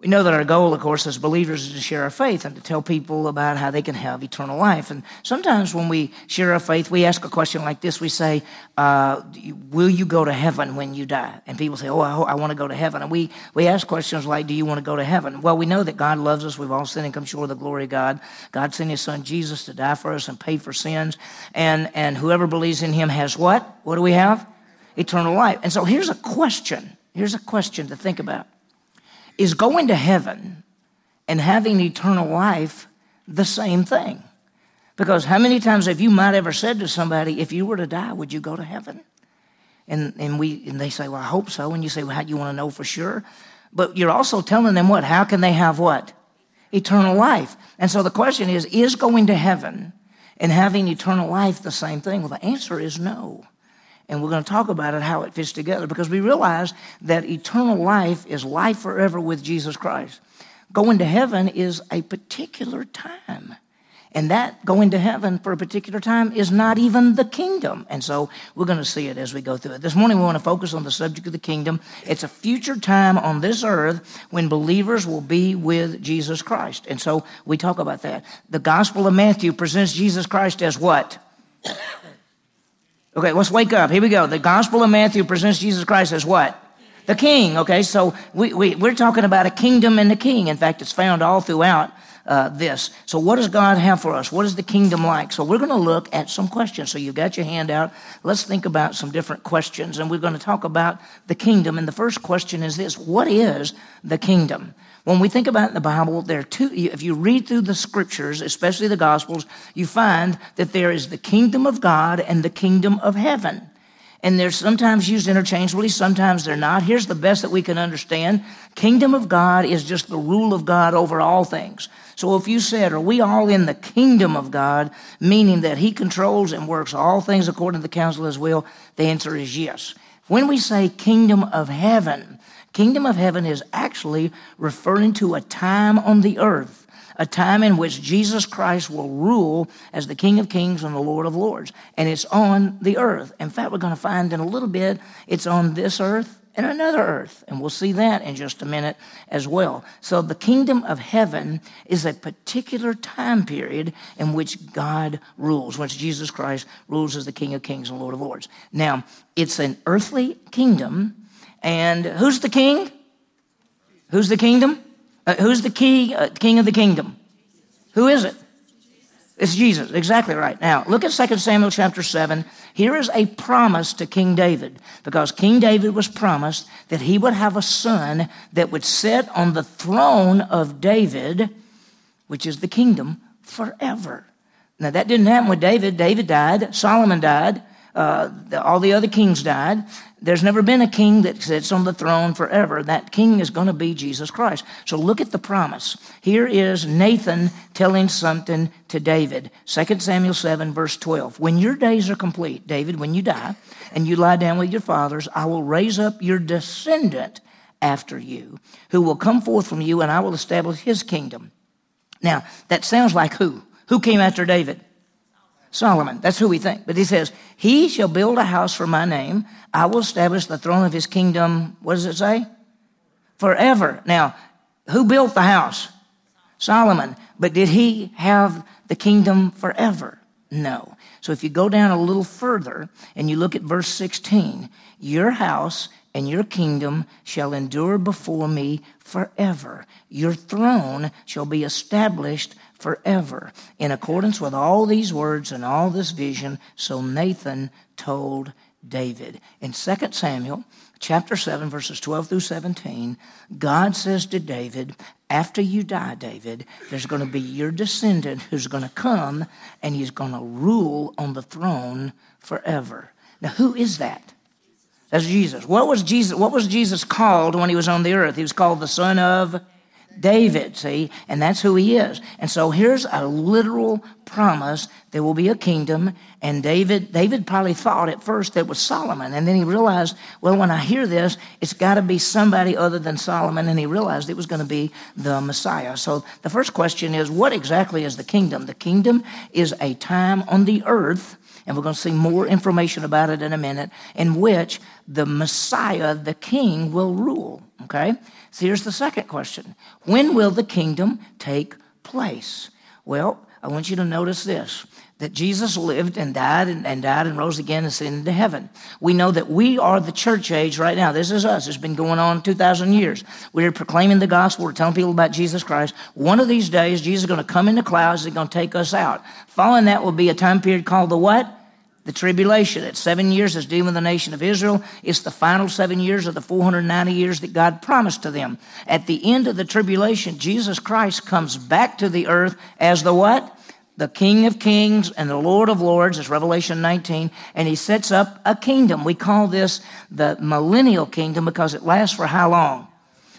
We know that our goal, of course, as believers is to share our faith and to tell people about how they can have eternal life. And sometimes when we share our faith, we ask a question like this. We say, uh, Will you go to heaven when you die? And people say, Oh, I, I want to go to heaven. And we, we ask questions like, Do you want to go to heaven? Well, we know that God loves us. We've all sinned and come short of the glory of God. God sent his son Jesus to die for us and pay for sins. And, and whoever believes in him has what? What do we have? Eternal life. And so here's a question. Here's a question to think about is going to heaven and having eternal life the same thing? Because how many times have you might ever said to somebody, if you were to die, would you go to heaven? And, and, we, and they say, well, I hope so. And you say, well, how do you want to know for sure? But you're also telling them what? How can they have what? Eternal life. And so the question is, is going to heaven and having eternal life the same thing? Well, the answer is no. And we're going to talk about it, how it fits together, because we realize that eternal life is life forever with Jesus Christ. Going to heaven is a particular time. And that going to heaven for a particular time is not even the kingdom. And so we're going to see it as we go through it. This morning we want to focus on the subject of the kingdom. It's a future time on this earth when believers will be with Jesus Christ. And so we talk about that. The Gospel of Matthew presents Jesus Christ as what? Okay, let's wake up. Here we go. The Gospel of Matthew presents Jesus Christ as what? The King. Okay, so we, we, we're talking about a kingdom and the King. In fact, it's found all throughout uh, this. So, what does God have for us? What is the kingdom like? So, we're going to look at some questions. So, you've got your hand out. Let's think about some different questions, and we're going to talk about the kingdom. And the first question is this What is the kingdom? When we think about the Bible, there are two, if you read through the scriptures, especially the Gospels, you find that there is the kingdom of God and the kingdom of heaven. And they're sometimes used interchangeably, sometimes they're not. Here's the best that we can understand Kingdom of God is just the rule of God over all things. So if you said, Are we all in the kingdom of God, meaning that He controls and works all things according to the counsel of His will? The answer is yes. When we say kingdom of heaven, Kingdom of heaven is actually referring to a time on the earth, a time in which Jesus Christ will rule as the King of Kings and the Lord of Lords. And it's on the earth. In fact, we're going to find in a little bit it's on this earth and another earth. And we'll see that in just a minute as well. So the kingdom of heaven is a particular time period in which God rules, which Jesus Christ rules as the King of Kings and Lord of Lords. Now, it's an earthly kingdom and who's the king? Who's the kingdom? Uh, who's the key, uh, king of the kingdom? Who is it? It's Jesus. Exactly right. Now, look at 2 Samuel chapter 7. Here is a promise to King David because King David was promised that he would have a son that would sit on the throne of David, which is the kingdom, forever. Now, that didn't happen with David. David died, Solomon died, uh, all the other kings died. There's never been a king that sits on the throne forever. That king is going to be Jesus Christ. So look at the promise. Here is Nathan telling something to David. 2 Samuel 7, verse 12. When your days are complete, David, when you die and you lie down with your fathers, I will raise up your descendant after you, who will come forth from you, and I will establish his kingdom. Now, that sounds like who? Who came after David? Solomon. That's who we think. But he says, He shall build a house for my name. I will establish the throne of his kingdom. What does it say? Forever. Now, who built the house? Solomon. But did he have the kingdom forever? No. So if you go down a little further and you look at verse 16, your house and your kingdom shall endure before me forever. Your throne shall be established forever. In accordance with all these words and all this vision, so Nathan told David. In 2 Samuel chapter 7, verses 12 through 17, God says to David, After you die, David, there's going to be your descendant who's going to come and he's going to rule on the throne forever. Now, who is that? That's Jesus. What was Jesus? What was Jesus called when he was on the earth? He was called the Son of David, see? And that's who he is. And so here's a literal promise there will be a kingdom. And David, David probably thought at first it was Solomon. And then he realized, well, when I hear this, it's got to be somebody other than Solomon. And he realized it was going to be the Messiah. So the first question is, what exactly is the kingdom? The kingdom is a time on the earth and we're going to see more information about it in a minute, in which the Messiah, the King, will rule. Okay? So here's the second question When will the kingdom take place? Well, I want you to notice this that Jesus lived and died and, and, died and rose again and ascended into heaven. We know that we are the church age right now. This is us. It's been going on 2,000 years. We're proclaiming the gospel. We're telling people about Jesus Christ. One of these days, Jesus is going to come in the clouds. He's going to take us out. Following that will be a time period called the what? The tribulation. That seven years is dealing with the nation of Israel. It's the final seven years of the 490 years that God promised to them. At the end of the tribulation, Jesus Christ comes back to the earth as the what? the King of Kings and the Lord of Lords, is Revelation 19, and he sets up a kingdom. We call this the millennial kingdom because it lasts for how long?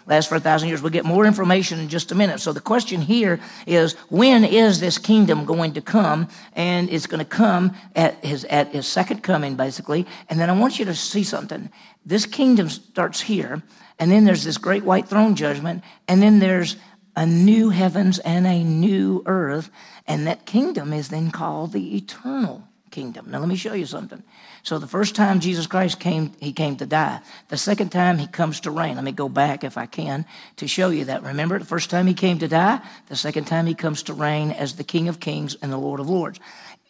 Lasts for a thousand years. We'll get more information in just a minute. So the question here is when is this kingdom going to come? And it's going to come at his, at his second coming, basically. And then I want you to see something. This kingdom starts here, and then there's this great white throne judgment, and then there's a new heavens and a new earth. And that kingdom is then called the eternal kingdom. Now, let me show you something. So, the first time Jesus Christ came, he came to die. The second time he comes to reign. Let me go back, if I can, to show you that. Remember, the first time he came to die, the second time he comes to reign as the King of Kings and the Lord of Lords.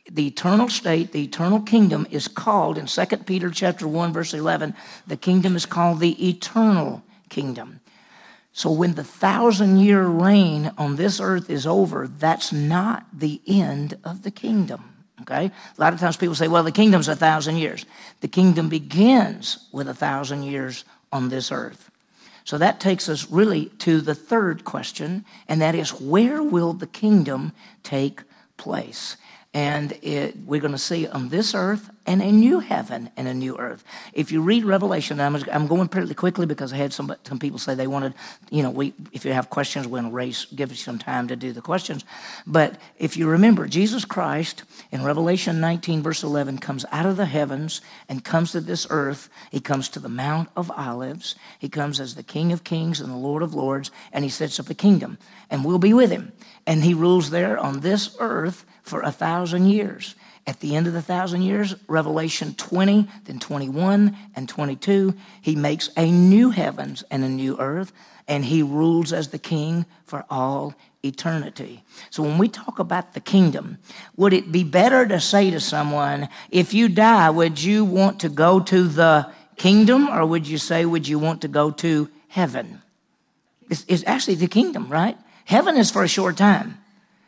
The eternal state, the eternal kingdom is called in 2 Peter chapter 1, verse 11, the kingdom is called the eternal kingdom. So when the thousand year reign on this earth is over, that's not the end of the kingdom. Okay? A lot of times people say, well, the kingdom's a thousand years. The kingdom begins with a thousand years on this earth. So that takes us really to the third question, and that is where will the kingdom take place? And it, we're going to see on this earth and a new heaven and a new earth. If you read Revelation, I'm, I'm going pretty quickly because I had some, some people say they wanted, you know, we, if you have questions, we're going to race, give you some time to do the questions. But if you remember, Jesus Christ in Revelation 19, verse 11, comes out of the heavens and comes to this earth. He comes to the Mount of Olives. He comes as the King of Kings and the Lord of Lords, and he sets up a kingdom. And we'll be with him. And he rules there on this earth for a thousand years. At the end of the thousand years, Revelation 20, then 21 and 22, he makes a new heavens and a new earth, and he rules as the king for all eternity. So when we talk about the kingdom, would it be better to say to someone, if you die, would you want to go to the kingdom, or would you say, would you want to go to heaven? It's, it's actually the kingdom, right? Heaven is for a short time.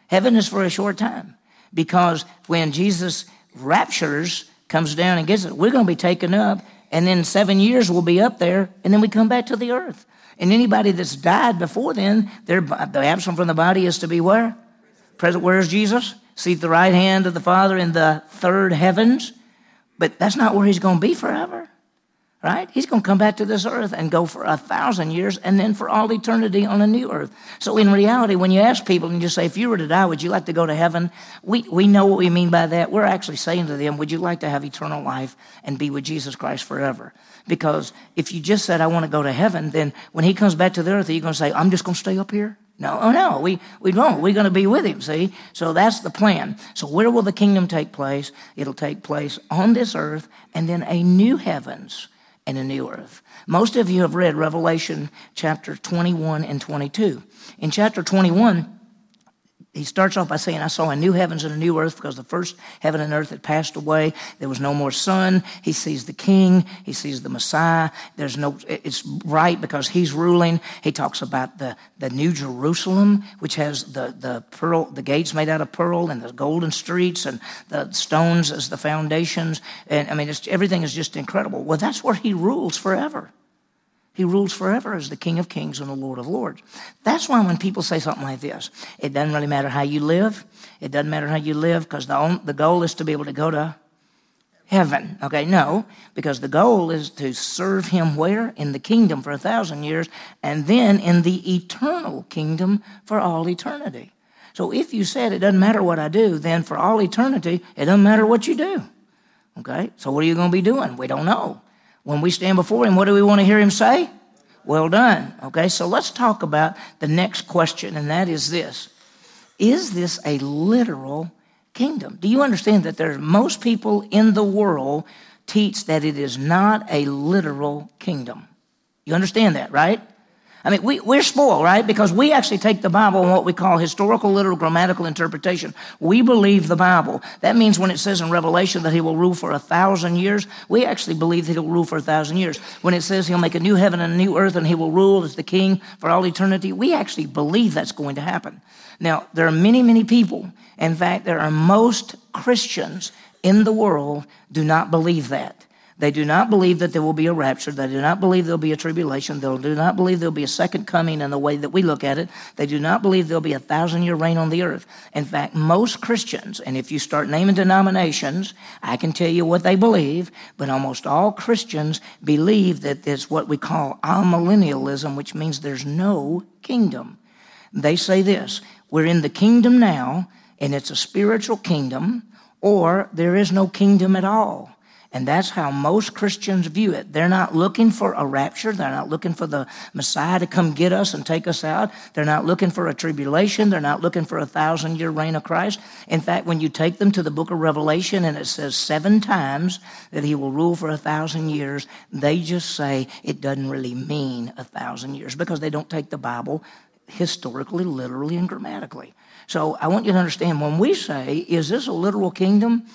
Heaven is for a short time because when Jesus raptures, comes down and gets it, we're going to be taken up, and then seven years we'll be up there, and then we come back to the earth. And anybody that's died before then, their, the absent from the body is to be where? Present. Where is Jesus? Seat the right hand of the Father in the third heavens. But that's not where he's going to be forever right? He's going to come back to this earth and go for a thousand years and then for all eternity on a new earth. So in reality, when you ask people and you say, if you were to die, would you like to go to heaven? We, we know what we mean by that. We're actually saying to them, would you like to have eternal life and be with Jesus Christ forever? Because if you just said, I want to go to heaven, then when he comes back to the earth, are you going to say, I'm just going to stay up here? No, oh no, we, we don't. We're going to be with him, see? So that's the plan. So where will the kingdom take place? It'll take place on this earth and then a new heavens and a new earth. Most of you have read Revelation chapter 21 and 22. In chapter 21, he starts off by saying, I saw a new heavens and a new earth because the first heaven and earth had passed away. There was no more sun. He sees the king. He sees the Messiah. There's no, it's right because he's ruling. He talks about the, the new Jerusalem, which has the, the pearl, the gates made out of pearl and the golden streets and the stones as the foundations. And I mean, everything is just incredible. Well, that's where he rules forever. He rules forever as the King of Kings and the Lord of Lords. That's why when people say something like this, it doesn't really matter how you live. It doesn't matter how you live because the, the goal is to be able to go to heaven. Okay, no, because the goal is to serve Him where? In the kingdom for a thousand years and then in the eternal kingdom for all eternity. So if you said it doesn't matter what I do, then for all eternity, it doesn't matter what you do. Okay? So what are you going to be doing? We don't know. When we stand before Him, what do we want to hear Him say? Well done. Okay? So let's talk about the next question, and that is this Is this a literal kingdom? Do you understand that there's most people in the world teach that it is not a literal kingdom? You understand that, right? I mean, we, we're spoiled, right? Because we actually take the Bible in what we call historical, literal, grammatical interpretation. We believe the Bible. That means when it says in Revelation that he will rule for a thousand years, we actually believe that he'll rule for a thousand years. When it says he'll make a new heaven and a new earth and he will rule as the king for all eternity, we actually believe that's going to happen. Now, there are many, many people. In fact, there are most Christians in the world do not believe that. They do not believe that there will be a rapture. They do not believe there'll be a tribulation. They do not believe there'll be a second coming in the way that we look at it. They do not believe there'll be a thousand year reign on the earth. In fact, most Christians, and if you start naming denominations, I can tell you what they believe, but almost all Christians believe that there's what we call amillennialism, which means there's no kingdom. They say this we're in the kingdom now, and it's a spiritual kingdom, or there is no kingdom at all. And that's how most Christians view it. They're not looking for a rapture. They're not looking for the Messiah to come get us and take us out. They're not looking for a tribulation. They're not looking for a thousand year reign of Christ. In fact, when you take them to the book of Revelation and it says seven times that he will rule for a thousand years, they just say it doesn't really mean a thousand years because they don't take the Bible historically, literally, and grammatically. So I want you to understand when we say, is this a literal kingdom?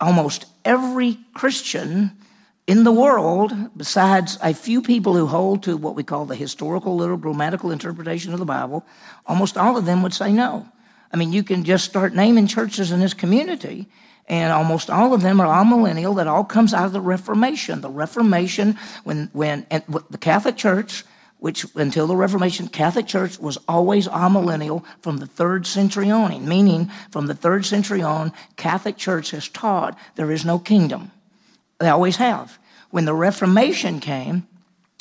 Almost every Christian in the world, besides a few people who hold to what we call the historical, literal, grammatical interpretation of the Bible, almost all of them would say no. I mean, you can just start naming churches in this community, and almost all of them are amillennial. That all comes out of the Reformation. The Reformation, when when the Catholic Church which until the Reformation, Catholic Church was always amillennial from the third century on, meaning from the third century on, Catholic Church has taught there is no kingdom. They always have. When the Reformation came,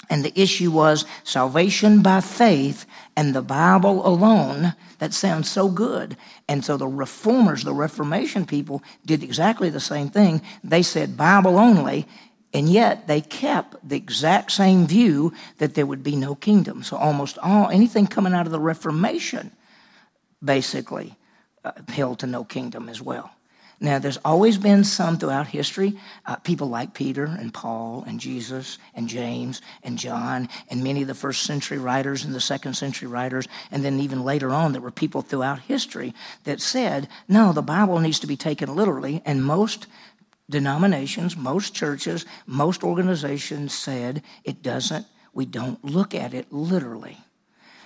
and the issue was salvation by faith and the Bible alone. That sounds so good. And so the reformers, the Reformation people, did exactly the same thing. They said Bible only, and yet they kept the exact same view that there would be no kingdom. So almost all anything coming out of the Reformation basically uh, held to no kingdom as well. Now, there's always been some throughout history, uh, people like Peter and Paul and Jesus and James and John and many of the first century writers and the second century writers, and then even later on, there were people throughout history that said, no, the Bible needs to be taken literally, and most denominations, most churches, most organizations said it doesn't, we don't look at it literally.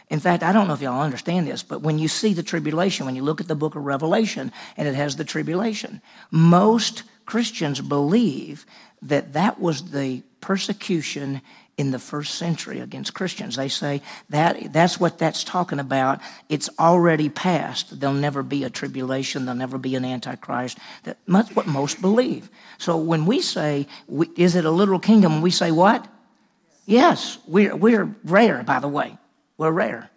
In fact, I don't know if y'all understand this, but when you see the tribulation, when you look at the book of Revelation and it has the tribulation, most Christians believe that that was the persecution in the first century against Christians. They say that that's what that's talking about. It's already past. There'll never be a tribulation. There'll never be an antichrist. That's what most believe. So when we say, is it a literal kingdom? We say what? Yes, we're, we're rare, by the way. We're rare.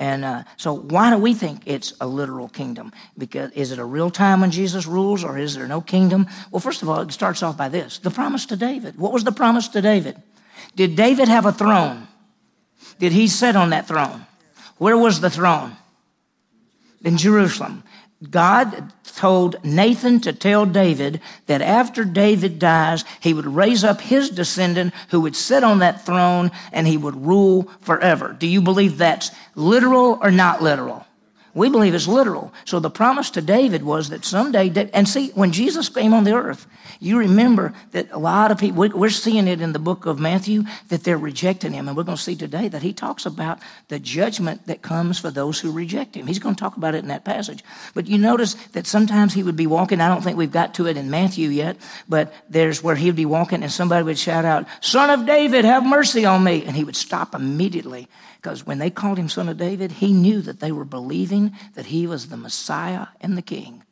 And uh, so, why do we think it's a literal kingdom? Because is it a real time when Jesus rules, or is there no kingdom? Well, first of all, it starts off by this: the promise to David. What was the promise to David? Did David have a throne? Did he sit on that throne? Where was the throne? In Jerusalem. God told Nathan to tell David that after David dies, he would raise up his descendant who would sit on that throne and he would rule forever. Do you believe that's literal or not literal? We believe it's literal. So the promise to David was that someday, and see, when Jesus came on the earth, you remember that a lot of people, we're seeing it in the book of Matthew, that they're rejecting him. And we're going to see today that he talks about the judgment that comes for those who reject him. He's going to talk about it in that passage. But you notice that sometimes he would be walking, I don't think we've got to it in Matthew yet, but there's where he would be walking and somebody would shout out, Son of David, have mercy on me. And he would stop immediately because when they called him son of David, he knew that they were believing that he was the Messiah and the King.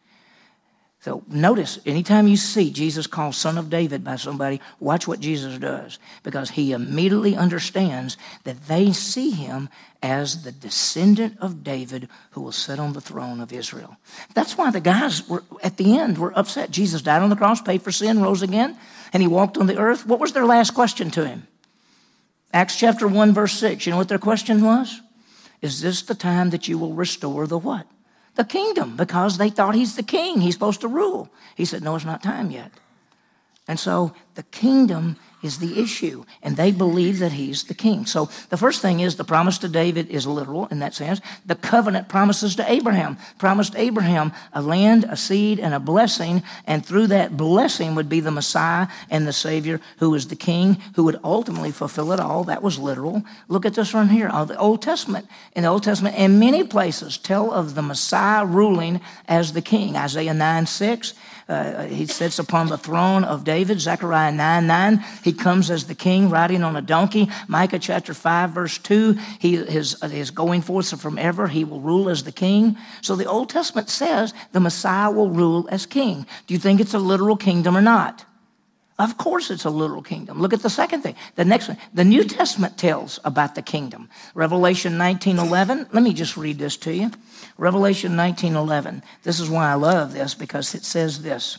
So notice, anytime you see Jesus called Son of David by somebody, watch what Jesus does. Because he immediately understands that they see him as the descendant of David who will sit on the throne of Israel. That's why the guys were at the end were upset. Jesus died on the cross, paid for sin, rose again, and he walked on the earth. What was their last question to him? Acts chapter 1, verse 6. You know what their question was? Is this the time that you will restore the what? the kingdom because they thought he's the king. He's supposed to rule. He said, No, it's not time yet. And so the kingdom is the issue, and they believe that he's the king. So the first thing is the promise to David is literal in that sense. The covenant promises to Abraham, promised Abraham a land, a seed, and a blessing, and through that blessing would be the Messiah and the Savior who is the king who would ultimately fulfill it all. That was literal. Look at this one here. Uh, the Old Testament, in the Old Testament, in many places tell of the Messiah ruling as the king. Isaiah 9 6. Uh, he sits upon the throne of David. Zechariah 9 9. He comes as the king riding on a donkey. Micah chapter 5, verse 2. He is, is going forth from ever. He will rule as the king. So the Old Testament says the Messiah will rule as king. Do you think it's a literal kingdom or not? Of course, it's a literal kingdom. Look at the second thing. The next one. The New Testament tells about the kingdom. Revelation 19:11. Let me just read this to you. Revelation 19:11. This is why I love this because it says this.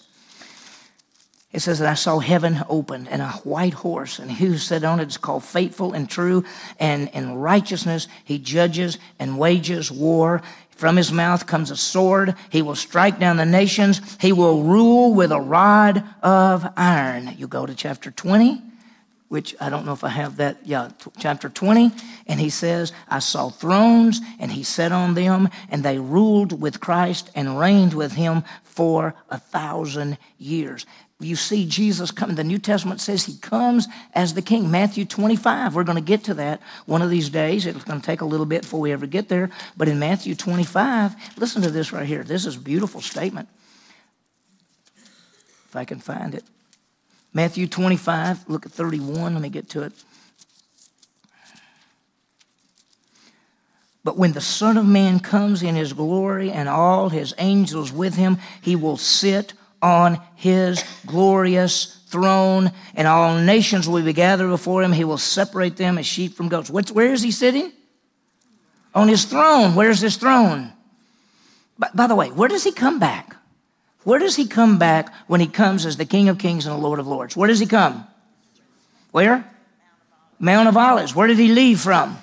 It says that I saw heaven opened and a white horse, and he who sat on it is called faithful and true, and in righteousness he judges and wages war. From his mouth comes a sword. He will strike down the nations. He will rule with a rod of iron. You go to chapter 20, which I don't know if I have that. Yeah, t- chapter 20. And he says, I saw thrones, and he sat on them, and they ruled with Christ and reigned with him for a thousand years you see Jesus come. The New Testament says he comes as the king. Matthew 25, we're going to get to that one of these days. It's going to take a little bit before we ever get there. But in Matthew 25, listen to this right here. This is a beautiful statement. If I can find it. Matthew 25, look at 31. Let me get to it. But when the Son of Man comes in his glory and all his angels with him, he will sit on his glorious throne, and all nations will be gathered before him. He will separate them as sheep from goats. What's, where is he sitting? On his throne. Where's his throne? By, by the way, where does he come back? Where does he come back when he comes as the King of Kings and the Lord of Lords? Where does he come? Where? Mount of Olives. Where did he leave from?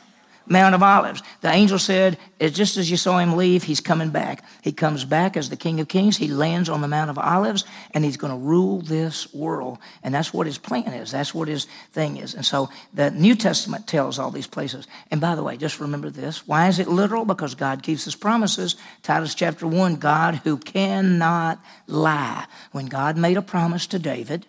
Mount of Olives. The angel said, just as you saw him leave, he's coming back. He comes back as the King of Kings. He lands on the Mount of Olives and he's going to rule this world. And that's what his plan is. That's what his thing is. And so the New Testament tells all these places. And by the way, just remember this. Why is it literal? Because God keeps his promises. Titus chapter 1 God who cannot lie. When God made a promise to David,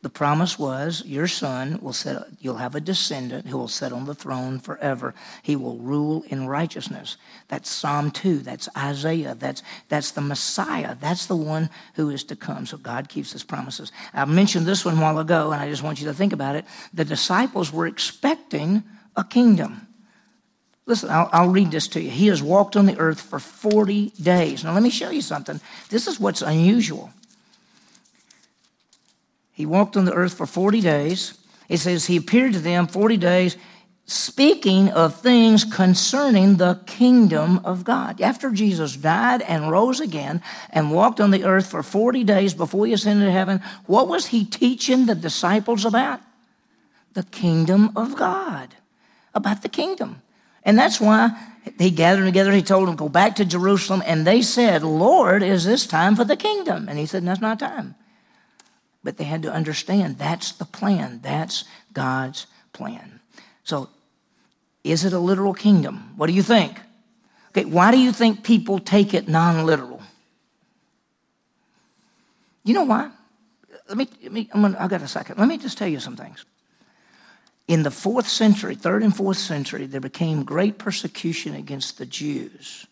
the promise was, Your son will set, you'll have a descendant who will sit on the throne forever. He will rule in righteousness. That's Psalm 2. That's Isaiah. That's, that's the Messiah. That's the one who is to come. So God keeps his promises. I mentioned this one a while ago, and I just want you to think about it. The disciples were expecting a kingdom. Listen, I'll, I'll, read this to you. He has walked on the earth for 40 days. Now, let me show you something. This is what's unusual. He walked on the earth for 40 days. It says he appeared to them 40 days, speaking of things concerning the kingdom of God. After Jesus died and rose again and walked on the earth for 40 days before he ascended to heaven, what was he teaching the disciples about? The kingdom of God. About the kingdom. And that's why he gathered together, he told them, Go back to Jerusalem. And they said, Lord, is this time for the kingdom? And he said, That's not time. But they had to understand that's the plan. That's God's plan. So, is it a literal kingdom? What do you think? Okay, why do you think people take it non literal? You know why? Let me, let me I'm gonna, I got a second. Let me just tell you some things. In the fourth century, third and fourth century, there became great persecution against the Jews.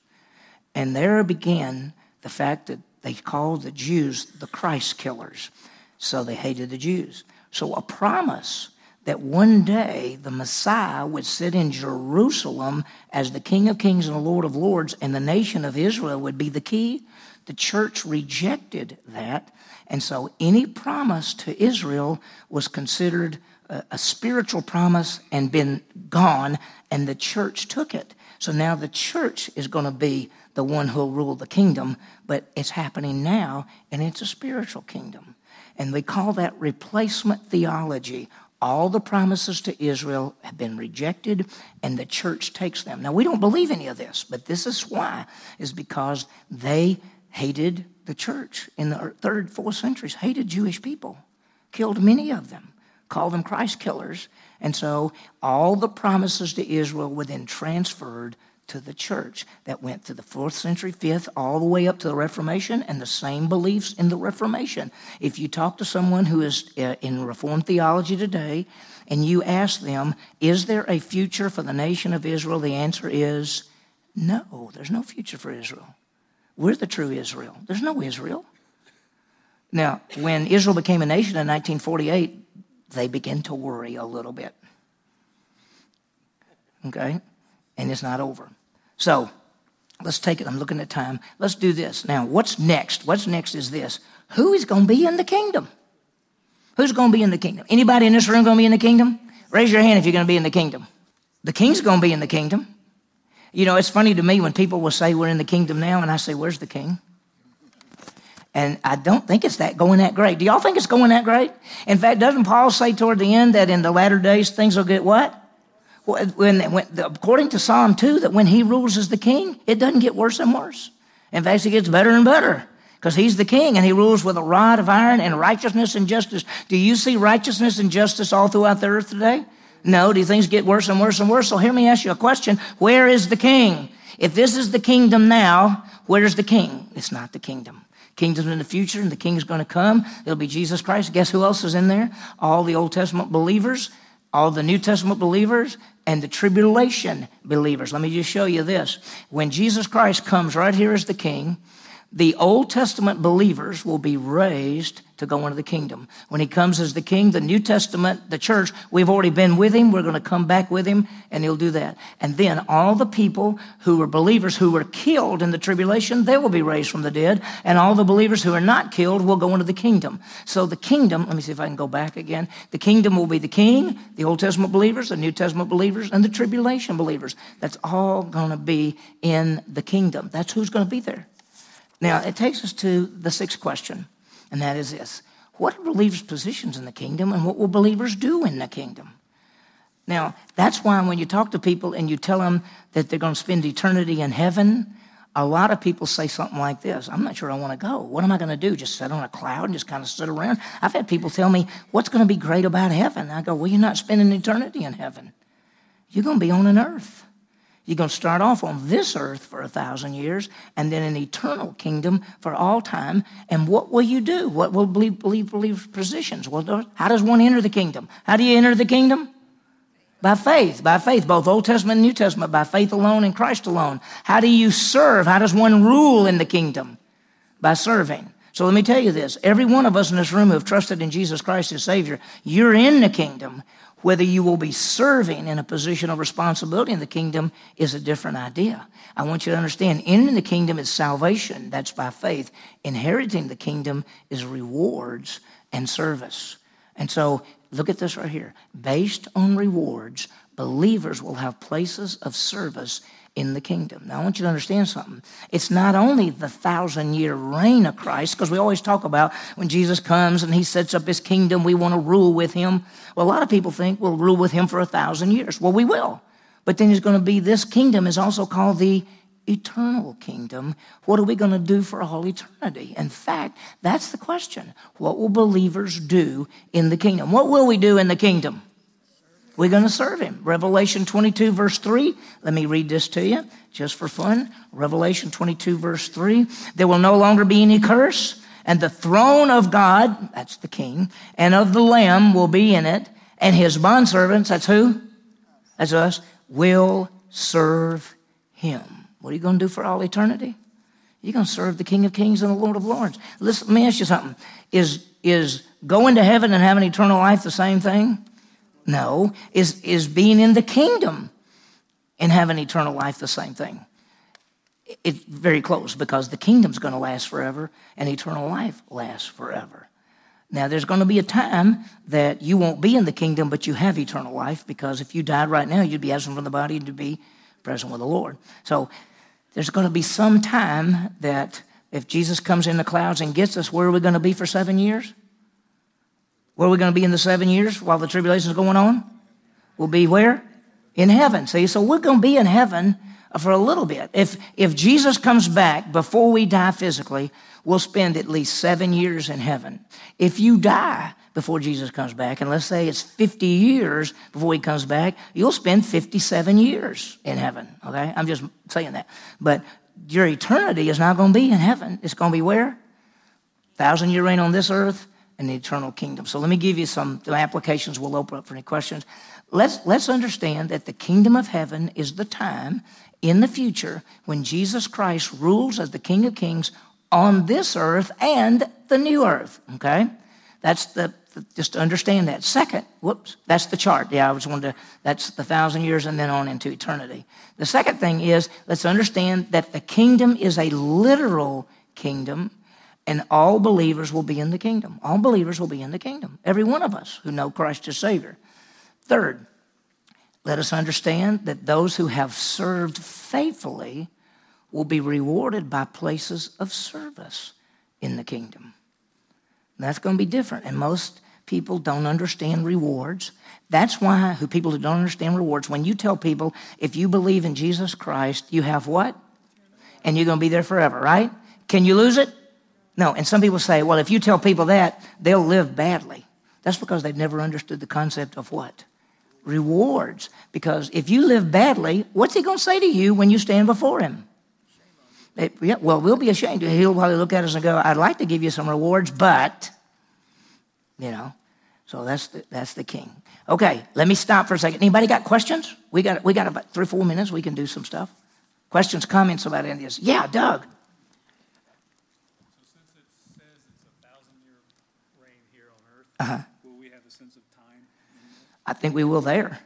And there began the fact that they called the Jews the Christ killers. So they hated the Jews. So a promise that one day the Messiah would sit in Jerusalem as the King of Kings and the Lord of Lords, and the nation of Israel would be the key The church rejected that. And so any promise to Israel was considered a, a spiritual promise and been gone, and the church took it. So now the church is going to be the one who'll rule the kingdom, but it's happening now, and it's a spiritual kingdom. And they call that replacement theology. All the promises to Israel have been rejected, and the church takes them. Now, we don't believe any of this, but this is why, is because they hated the church in the third, fourth centuries, hated Jewish people, killed many of them, called them Christ killers. And so all the promises to Israel were then transferred to the church that went to the fourth century, fifth, all the way up to the Reformation, and the same beliefs in the Reformation. If you talk to someone who is uh, in Reformed theology today and you ask them, Is there a future for the nation of Israel? The answer is no, there's no future for Israel. We're the true Israel. There's no Israel. Now, when Israel became a nation in 1948, they began to worry a little bit. Okay? And it's not over. So let's take it. I'm looking at time. Let's do this. Now, what's next? What's next is this who is going to be in the kingdom? Who's going to be in the kingdom? Anybody in this room going to be in the kingdom? Raise your hand if you're going to be in the kingdom. The king's going to be in the kingdom. You know, it's funny to me when people will say we're in the kingdom now, and I say, Where's the king? And I don't think it's that going that great. Do y'all think it's going that great? In fact, doesn't Paul say toward the end that in the latter days things will get what? When, according to Psalm 2, that when he rules as the king, it doesn't get worse and worse. In fact, it gets better and better because he's the king and he rules with a rod of iron and righteousness and justice. Do you see righteousness and justice all throughout the earth today? No. Do things get worse and worse and worse? So hear me ask you a question. Where is the king? If this is the kingdom now, where's the king? It's not the kingdom. Kingdom's in the future and the king's going to come. It'll be Jesus Christ. Guess who else is in there? All the Old Testament believers, all the New Testament believers, and the tribulation believers. Let me just show you this. When Jesus Christ comes right here as the king, the Old Testament believers will be raised to go into the kingdom. When he comes as the king, the New Testament, the church, we've already been with him. We're going to come back with him, and he'll do that. And then all the people who were believers who were killed in the tribulation, they will be raised from the dead. And all the believers who are not killed will go into the kingdom. So the kingdom, let me see if I can go back again. The kingdom will be the king, the Old Testament believers, the New Testament believers, and the tribulation believers. That's all going to be in the kingdom. That's who's going to be there. Now, it takes us to the sixth question, and that is this What are believers' positions in the kingdom, and what will believers do in the kingdom? Now, that's why when you talk to people and you tell them that they're going to spend eternity in heaven, a lot of people say something like this I'm not sure I want to go. What am I going to do? Just sit on a cloud and just kind of sit around? I've had people tell me, What's going to be great about heaven? I go, Well, you're not spending eternity in heaven. You're going to be on an earth. You're going to start off on this earth for a thousand years and then an eternal kingdom for all time. And what will you do? What will believe, believe, believe positions? Well, how does one enter the kingdom? How do you enter the kingdom? By faith, by faith, both Old Testament and New Testament, by faith alone and Christ alone. How do you serve? How does one rule in the kingdom? By serving. So let me tell you this every one of us in this room who have trusted in Jesus Christ as Savior, you're in the kingdom. Whether you will be serving in a position of responsibility in the kingdom is a different idea. I want you to understand in the kingdom is salvation, that's by faith. Inheriting the kingdom is rewards and service. And so look at this right here. Based on rewards, believers will have places of service in the kingdom. Now, I want you to understand something. It's not only the thousand year reign of Christ, because we always talk about when Jesus comes and he sets up his kingdom, we want to rule with him. Well, a lot of people think we'll rule with him for a thousand years. Well, we will. But then there's going to be this kingdom is also called the eternal kingdom. What are we going to do for all eternity? In fact, that's the question. What will believers do in the kingdom? What will we do in the kingdom? We're going to serve him. Revelation 22, verse 3. Let me read this to you just for fun. Revelation 22, verse 3. There will no longer be any curse, and the throne of God, that's the king, and of the Lamb will be in it, and his bondservants, that's who? That's us, will serve him. What are you going to do for all eternity? You're going to serve the King of Kings and the Lord of Lords. Listen, let me ask you something. Is, is going to heaven and having eternal life the same thing? No. Is, is being in the kingdom and having eternal life the same thing? it's very close because the kingdom's going to last forever and eternal life lasts forever. Now, there's going to be a time that you won't be in the kingdom, but you have eternal life because if you died right now, you'd be absent from the body and to be present with the Lord. So, there's going to be some time that if Jesus comes in the clouds and gets us, where are we going to be for seven years? Where are we going to be in the seven years while the tribulation is going on? We'll be where? In heaven. See, so we're going to be in heaven for a little bit. If, if Jesus comes back before we die physically, we'll spend at least seven years in heaven. If you die before Jesus comes back, and let's say it's 50 years before he comes back, you'll spend 57 years in heaven. Okay? I'm just saying that. But your eternity is not going to be in heaven. It's going to be where? Thousand year reign on this earth and the eternal kingdom. So let me give you some, some applications. We'll open up for any questions. Let's, let's understand that the kingdom of heaven is the time in the future when Jesus Christ rules as the King of Kings on this earth and the new earth. Okay? That's the, just to understand that. Second, whoops, that's the chart. Yeah, I was wanting to, that's the thousand years and then on into eternity. The second thing is, let's understand that the kingdom is a literal kingdom and all believers will be in the kingdom. All believers will be in the kingdom. Every one of us who know Christ as Savior. Third, let us understand that those who have served faithfully will be rewarded by places of service in the kingdom. That's going to be different. And most people don't understand rewards. That's why who people who don't understand rewards, when you tell people if you believe in Jesus Christ, you have what? And you're going to be there forever, right? Can you lose it? No. And some people say, well, if you tell people that, they'll live badly. That's because they've never understood the concept of what? rewards. Because if you live badly, what's he going to say to you when you stand before him? It, yeah, well, we'll be ashamed. He'll probably look at us and go, I'd like to give you some rewards, but, you know, so that's the, that's the king. Okay, let me stop for a second. Anybody got questions? We got, we got about three four minutes. We can do some stuff. Questions, comments about any of this? Yeah, Doug. So since it says it's a thousand year reign here on earth, uh-huh. I think we will there.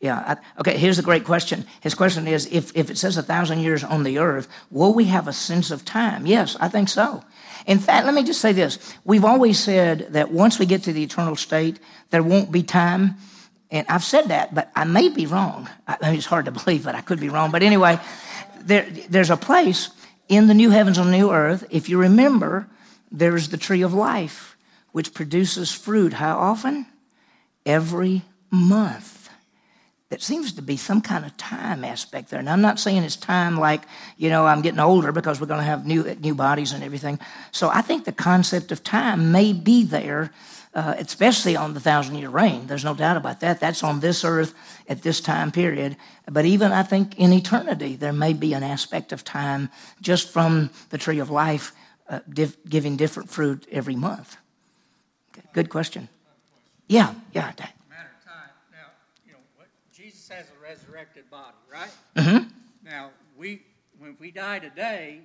Yeah. I, okay, here's a great question. His question is if, if it says a thousand years on the earth, will we have a sense of time? Yes, I think so. In fact, let me just say this. We've always said that once we get to the eternal state, there won't be time. And I've said that, but I may be wrong. I mean, it's hard to believe, but I could be wrong. But anyway, there, there's a place in the new heavens and new earth. If you remember, there's the tree of life, which produces fruit. How often? Every month. that seems to be some kind of time aspect there. And I'm not saying it's time like, you know, I'm getting older because we're going to have new, new bodies and everything. So I think the concept of time may be there, uh, especially on the thousand year reign. There's no doubt about that. That's on this earth at this time period. But even I think in eternity, there may be an aspect of time just from the tree of life uh, giving different fruit every month. Good question. Yeah, yeah jesus has a resurrected body, right? Mm-hmm. Now, we when we die today,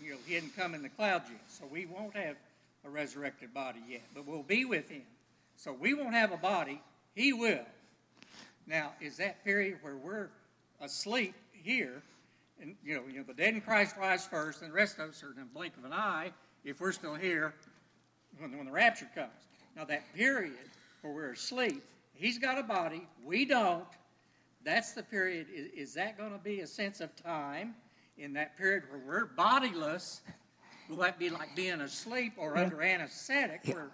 you know, he hadn't come in the clouds yet, so we won't have a resurrected body yet, but we'll be with him. So we won't have a body, he will. Now, is that period where we're asleep here, and you know, you know, the dead in Christ rise first, and the rest of us are in a blink of an eye if we're still here when, when the rapture comes. Now, that period where we're asleep, he's got a body, we don't. That's the period. Is, is that going to be a sense of time in that period where we're bodiless? Will that be like being asleep or yeah. under anesthetic? Yeah. Where,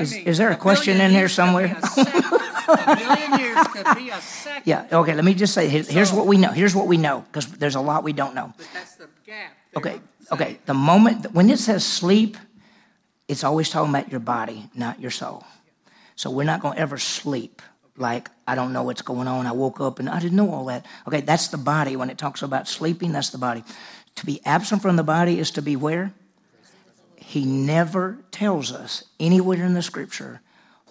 is, mean, is, there a, a question in here somewhere? a million years could be a second. Yeah, okay, let me just say here, here's so, what we know. Here's what we know, because there's a lot we don't know. But that's the gap. Okay, okay. The moment, when it says sleep, it's always talking about your body, not your soul. So we're not going to ever sleep like I don't know what's going on. I woke up and I didn't know all that. Okay, that's the body. When it talks about sleeping, that's the body. To be absent from the body is to be where? He never tells us anywhere in the scripture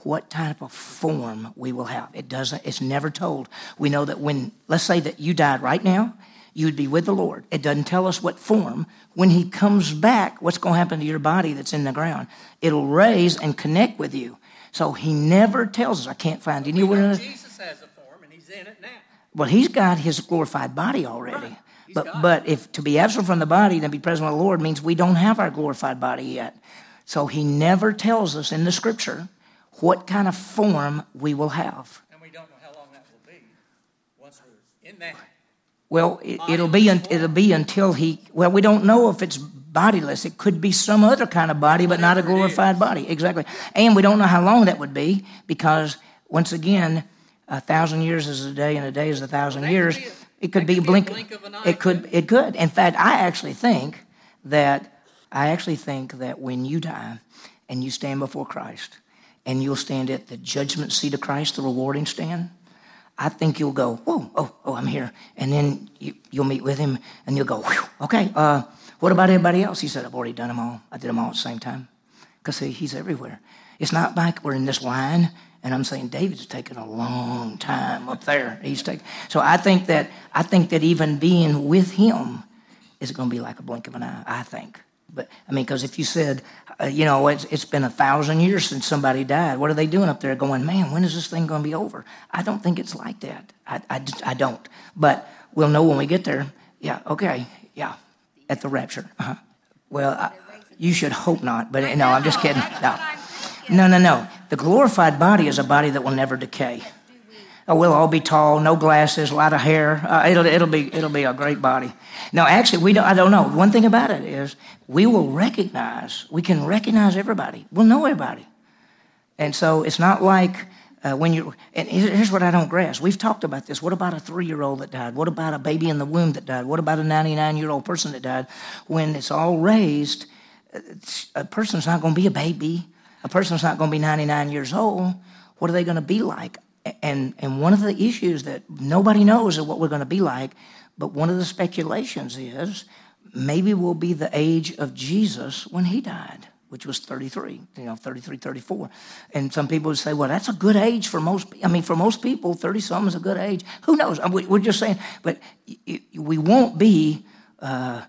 what type of form we will have. It doesn't, it's never told. We know that when, let's say that you died right now, you would be with the Lord. It doesn't tell us what form. When He comes back, what's going to happen to your body that's in the ground? It'll raise and connect with you. So he never tells us. I can't find anywhere. Jesus has a form, and he's in it now. Well, he's got his glorified body already. Right. But, but if to be absent from the body and be present with the Lord means we don't have our glorified body yet. So he never tells us in the scripture what kind of form we will have. And we don't know how long that will be once we're in that. Well, it, it'll be un, it'll be until he. Well, we don't know if it's bodiless. It could be some other kind of body, but not a glorified body. Exactly. And we don't know how long that would be because once again, a thousand years is a day, and a day is a thousand could years. be a- it could be a could a blink. blink of an eye, it could. It could. In fact, I actually think that I actually think that when you die and you stand before Christ and you'll stand at the judgment seat of Christ, the rewarding stand. I think you'll go, whoa, oh, oh, I'm here. And then you, you'll meet with him and you'll go, okay, uh, what about everybody else? He said, I've already done them all. I did them all at the same time. Because see, he's everywhere. It's not like we're in this line and I'm saying David's taking a long time up there. He's taking, so I think that I think that even being with him is going to be like a blink of an eye. I think. But I mean, because if you said, uh, you know, it's, it's been a thousand years since somebody died, what are they doing up there? Going, man, when is this thing going to be over? I don't think it's like that. I, I, I don't. But we'll know when we get there. Yeah, okay, yeah, at the rapture. Uh-huh. Well, I, you should hope not. But no, I'm just kidding. No, no, no, no. The glorified body is a body that will never decay. Oh, we'll all be tall, no glasses, a lot of hair. Uh, it'll, it'll, be, it'll be a great body. No, actually, we don't, I don't know. One thing about it is we will recognize, we can recognize everybody. We'll know everybody. And so it's not like uh, when you, and here's what I don't grasp. We've talked about this. What about a three year old that died? What about a baby in the womb that died? What about a 99 year old person that died? When it's all raised, uh, it's- a person's not going to be a baby. A person's not going to be 99 years old. What are they going to be like? And, and one of the issues that nobody knows is what we're going to be like, but one of the speculations is maybe we'll be the age of Jesus when he died, which was 33, you know, 33, 34. And some people would say, well, that's a good age for most, I mean, for most people, 30 something is a good age. Who knows? We- We're just saying, but we won't be, uh,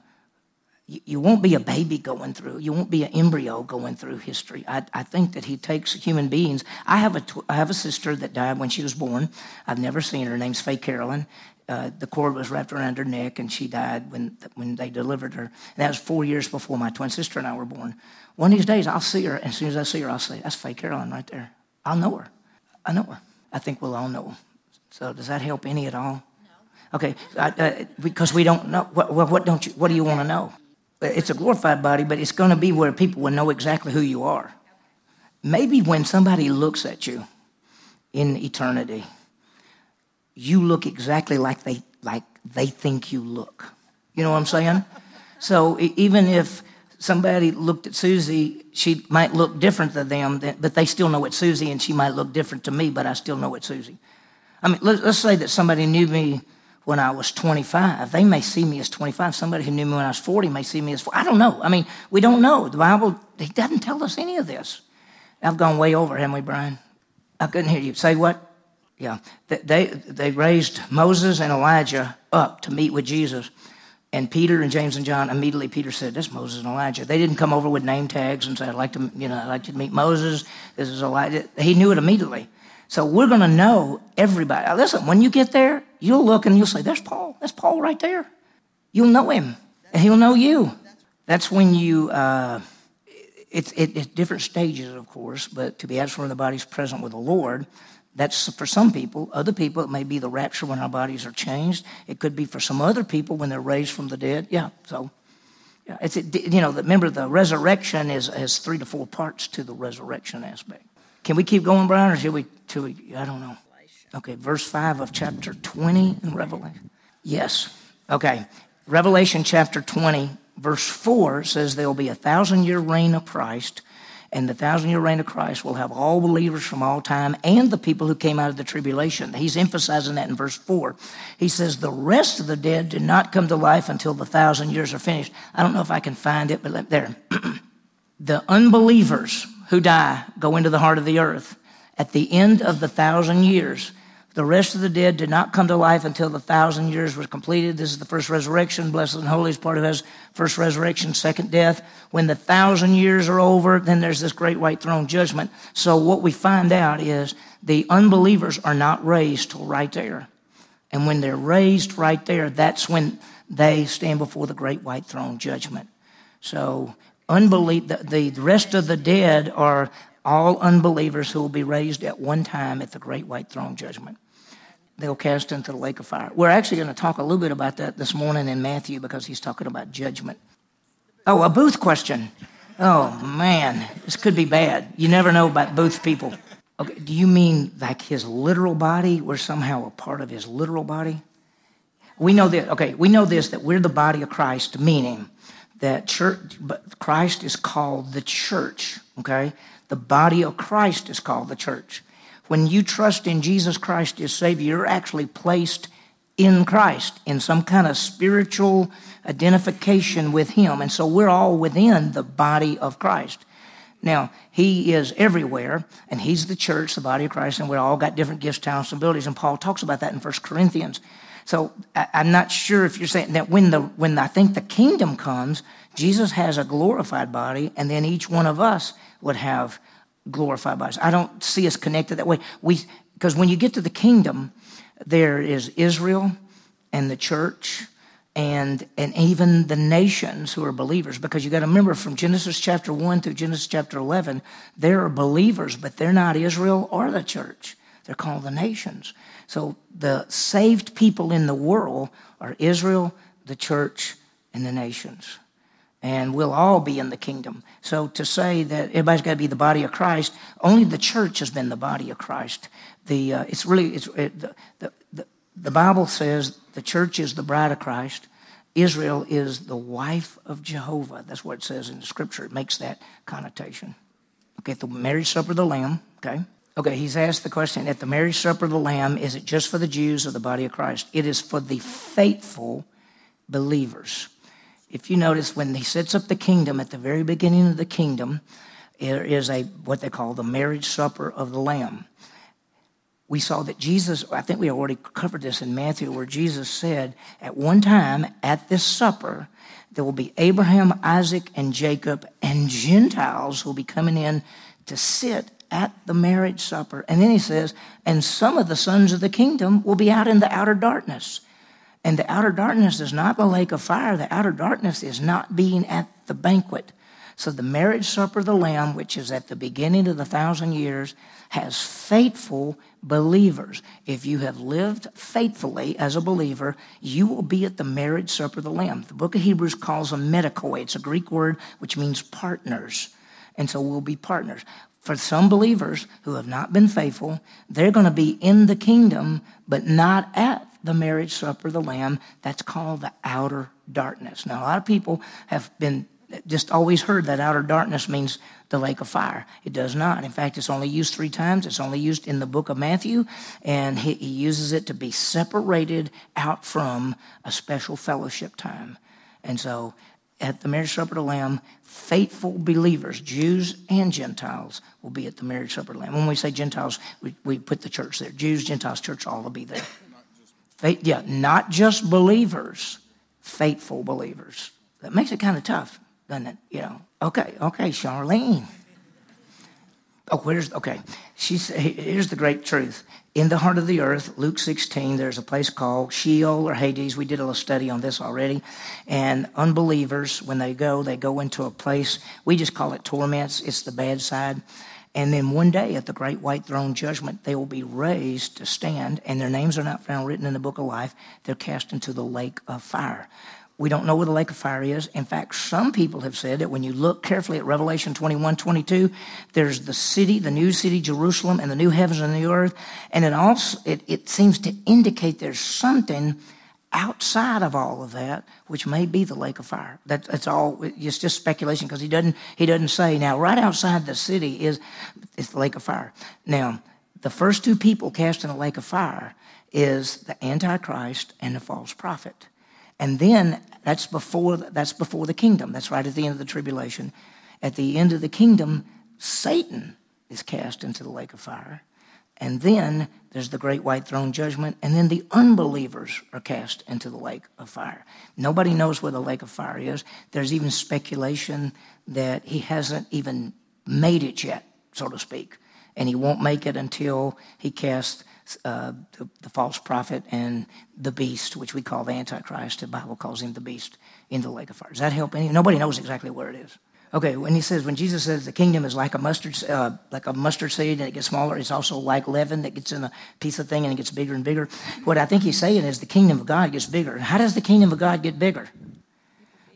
you you won't be a baby going through. You won't be an embryo going through history. I, I think that he takes human beings. I have a tw- I have a sister that died when she was born. I've never seen her. Her name's Faye Carolyn. Uh, the cord was wrapped around her neck, and she died when when they delivered her. And that was four years before my twin sister and I were born. One of these days, I'll see her, and as soon as I see her, I'll say, "That's Faye Carolyn right there." I'll know her. I know her. I think we'll all know. So does that help any at all? Okay, I, uh, because we don't know. What, what, what don't you? What do you want to know? It's a glorified body, but it's going to be where people will know exactly who you are. Maybe when somebody looks at you in eternity, you look exactly like they like they think you look. You know what I'm saying? So even if somebody looked at Susie, she might look different to them, but they still know it's Susie, and she might look different to me, but I still know it's Susie. I mean, let's say that somebody knew me when I was 25. They may see me as 25. Somebody who knew me when I was 40 may see me as 40. I don't know. I mean, we don't know. The Bible, it doesn't tell us any of this. I've gone way over, haven't we, Brian? I couldn't hear you. Say what? Yeah. They, they, raised Moses and Elijah up to meet with Jesus. And Peter and James and John, immediately Peter said, That's Moses and Elijah. They didn't come over with name tags and say, I'd like to, you know, I'd like to meet Moses. This is Elijah. He knew it immediately. So we're going to know everybody. Now, listen, when you get there, you'll look and you'll say, There's Paul. That's Paul right there. You'll know him, and he'll know you. That's when you, uh, it's, it, it's different stages, of course, but to be absent from the body is present with the Lord. That's for some people. Other people, it may be the rapture when our bodies are changed. It could be for some other people when they're raised from the dead. Yeah, so yeah, it's it, you know. Remember, the resurrection is has three to four parts to the resurrection aspect. Can we keep going, Brian, or should we? We I don't know. Okay, verse five of chapter twenty in Revelation. Yes. Okay, Revelation chapter twenty, verse four says there will be a thousand year reign of Christ. And the thousand year reign of Christ will have all believers from all time and the people who came out of the tribulation. He's emphasizing that in verse 4. He says, The rest of the dead did not come to life until the thousand years are finished. I don't know if I can find it, but there. the unbelievers who die go into the heart of the earth. At the end of the thousand years, the rest of the dead did not come to life until the thousand years was completed. This is the first resurrection. Blessed and holy is part who has first resurrection, second death. When the thousand years are over, then there's this great white throne judgment. So what we find out is the unbelievers are not raised till right there. And when they're raised right there, that's when they stand before the great white throne judgment. So, unbelief, the, the rest of the dead are all unbelievers who will be raised at one time at the great white throne judgment. They'll cast into the lake of fire. We're actually going to talk a little bit about that this morning in Matthew because he's talking about judgment. Oh, a booth question. Oh, man, this could be bad. You never know about booth people. Okay, do you mean like his literal body? We're somehow a part of his literal body? We know that, okay, we know this that we're the body of Christ, meaning that church, but Christ is called the church, okay? The body of Christ is called the church. When you trust in Jesus Christ as Savior, you're actually placed in Christ in some kind of spiritual identification with Him. And so we're all within the body of Christ. Now, He is everywhere, and He's the church, the body of Christ, and we all got different gifts, talents, and abilities. And Paul talks about that in 1 Corinthians. So I, am not sure if you're saying that when the when I think the kingdom comes, Jesus has a glorified body, and then each one of us would have glorified bodies. I don't see us connected that way. We because when you get to the kingdom, there is Israel and the church and and even the nations who are believers because you got to remember from Genesis chapter 1 through Genesis chapter 11 there are believers but they're not Israel or the church they're called the nations so the saved people in the world are Israel the church and the nations and we'll all be in the kingdom. So to say that everybody's got to be the body of Christ, only the church has been the body of Christ. The uh, it's really it's it, the, the, the the Bible says the church is the bride of Christ. Israel is the wife of Jehovah. That's what it says in the scripture. It makes that connotation. Okay, the marriage supper of the Lamb, okay? Okay, he's asked the question at the marriage supper of the Lamb, is it just for the Jews or the body of Christ? It is for the faithful believers if you notice, when he sets up the kingdom at the very beginning of the kingdom, there is a what they call the marriage supper of the Lamb. We saw that Jesus, I think we already covered this in Matthew, where Jesus said, at one time at this supper, there will be Abraham, Isaac, and Jacob, and Gentiles will be coming in to sit at the marriage supper. And then he says, and some of the sons of the kingdom will be out in the outer darkness. And the outer darkness is not the lake of fire. The outer darkness is not being at the banquet. So the marriage supper of the Lamb, which is at the beginning of the thousand years, has faithful believers. If you have lived faithfully as a believer, you will be at the marriage supper of the Lamb. The book of Hebrews calls them metochoi. It's a Greek word which means partners. And so we'll be partners. For some believers who have not been faithful, they're going to be in the kingdom, but not at the marriage supper of the Lamb. That's called the outer darkness. Now, a lot of people have been just always heard that outer darkness means the lake of fire. It does not. In fact, it's only used three times. It's only used in the book of Matthew, and he, he uses it to be separated out from a special fellowship time. And so at the marriage supper of the Lamb, faithful believers, Jews and Gentiles, will be at the marriage supper of the Lamb. When we say Gentiles, we, we put the church there. Jews, Gentiles, church, all will be there. Faith, yeah, not just believers, faithful believers. That makes it kind of tough, doesn't it? You know. Okay, okay, Charlene. Oh, where's okay? She's here's the great truth. In the heart of the earth, Luke 16, there's a place called Sheol or Hades. We did a little study on this already. And unbelievers, when they go, they go into a place, we just call it torments. It's the bad side. And then one day at the great white throne judgment, they will be raised to stand, and their names are not found written in the book of life. They're cast into the lake of fire. We don't know where the lake of fire is. In fact, some people have said that when you look carefully at Revelation 21 22, there's the city, the new city, Jerusalem, and the new heavens and the new earth. And it also it, it seems to indicate there's something outside of all of that, which may be the lake of fire. That, that's all. It's just speculation because he doesn't he doesn't say. Now, right outside the city is is the lake of fire. Now, the first two people cast in the lake of fire is the Antichrist and the false prophet, and then that's before that's before the kingdom. That's right at the end of the tribulation. At the end of the kingdom, Satan is cast into the lake of fire. And then there's the great white throne judgment, and then the unbelievers are cast into the lake of fire. Nobody knows where the lake of fire is. There's even speculation that he hasn't even made it yet, so to speak. And he won't make it until he casts uh, the, the, false prophet and the beast, which we call the Antichrist. The Bible calls him the beast in the lake of fire. Does that help any? Nobody knows exactly where it is. Okay, when he says, when Jesus says the kingdom is like a mustard, uh, like a mustard seed and it gets smaller, it's also like leaven that gets in a piece of thing and it gets bigger and bigger. What I think he's saying is the kingdom of God gets bigger. How does the kingdom of God get bigger?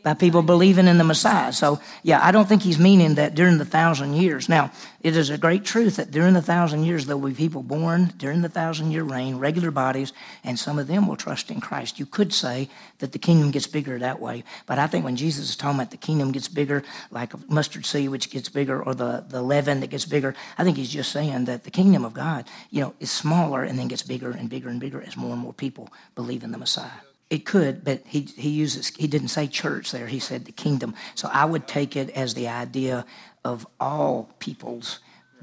By people believing in the Messiah. So, yeah, I don't think he's meaning that during the thousand years. Now, it is a great truth that during the thousand years, there will be people born during the thousand year reign, regular bodies, and some of them will trust in Christ. You could say that the kingdom gets bigger that way, but I think when Jesus is talking about the kingdom gets bigger, like a mustard seed which gets bigger, or the, the leaven that gets bigger, I think he's just saying that the kingdom of God, you know, is smaller and then gets bigger and bigger and bigger as more and more people believe in the Messiah. It could, but he, he uses, he didn't say church there. He said the kingdom. So I would take it as the idea of all peoples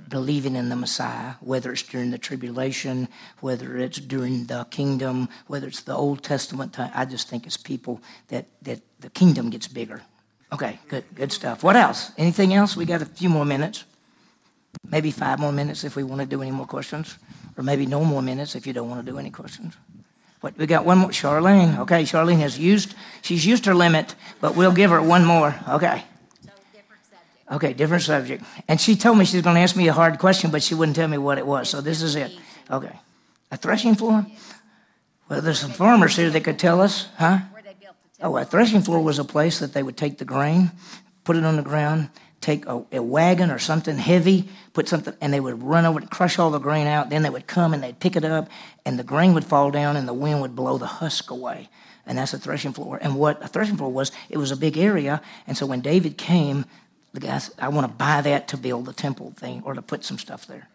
believing in the Messiah, whether it's during the tribulation, whether it's during the kingdom, whether it's the Old Testament time. I just think it's people that, that the kingdom gets bigger. Okay, good, good stuff. What else? Anything else? We got a few more minutes. Maybe five more minutes if we want to do any more questions, or maybe no more minutes if you don't want to do any questions. What, we got one more. Charlene. Okay, Charlene has used, she's used her limit, but we'll give her one more. Okay. Okay, different subject. And she told me she's going to ask me a hard question, but she wouldn't tell me what it was. So this is it. Okay. A threshing floor? Well, there's some farmers here that could tell us, huh? Oh, a threshing floor was a place that they would take the grain, put it on the ground, take a, a, wagon or something heavy, put something, and they would run over and crush all the grain out. Then they would come and they'd pick it up, and the grain would fall down, and the wind would blow the husk away. And that's a threshing floor. And what a threshing floor was, it was a big area. And so when David came, the guys, I want to buy that to build the temple thing or to put some stuff there.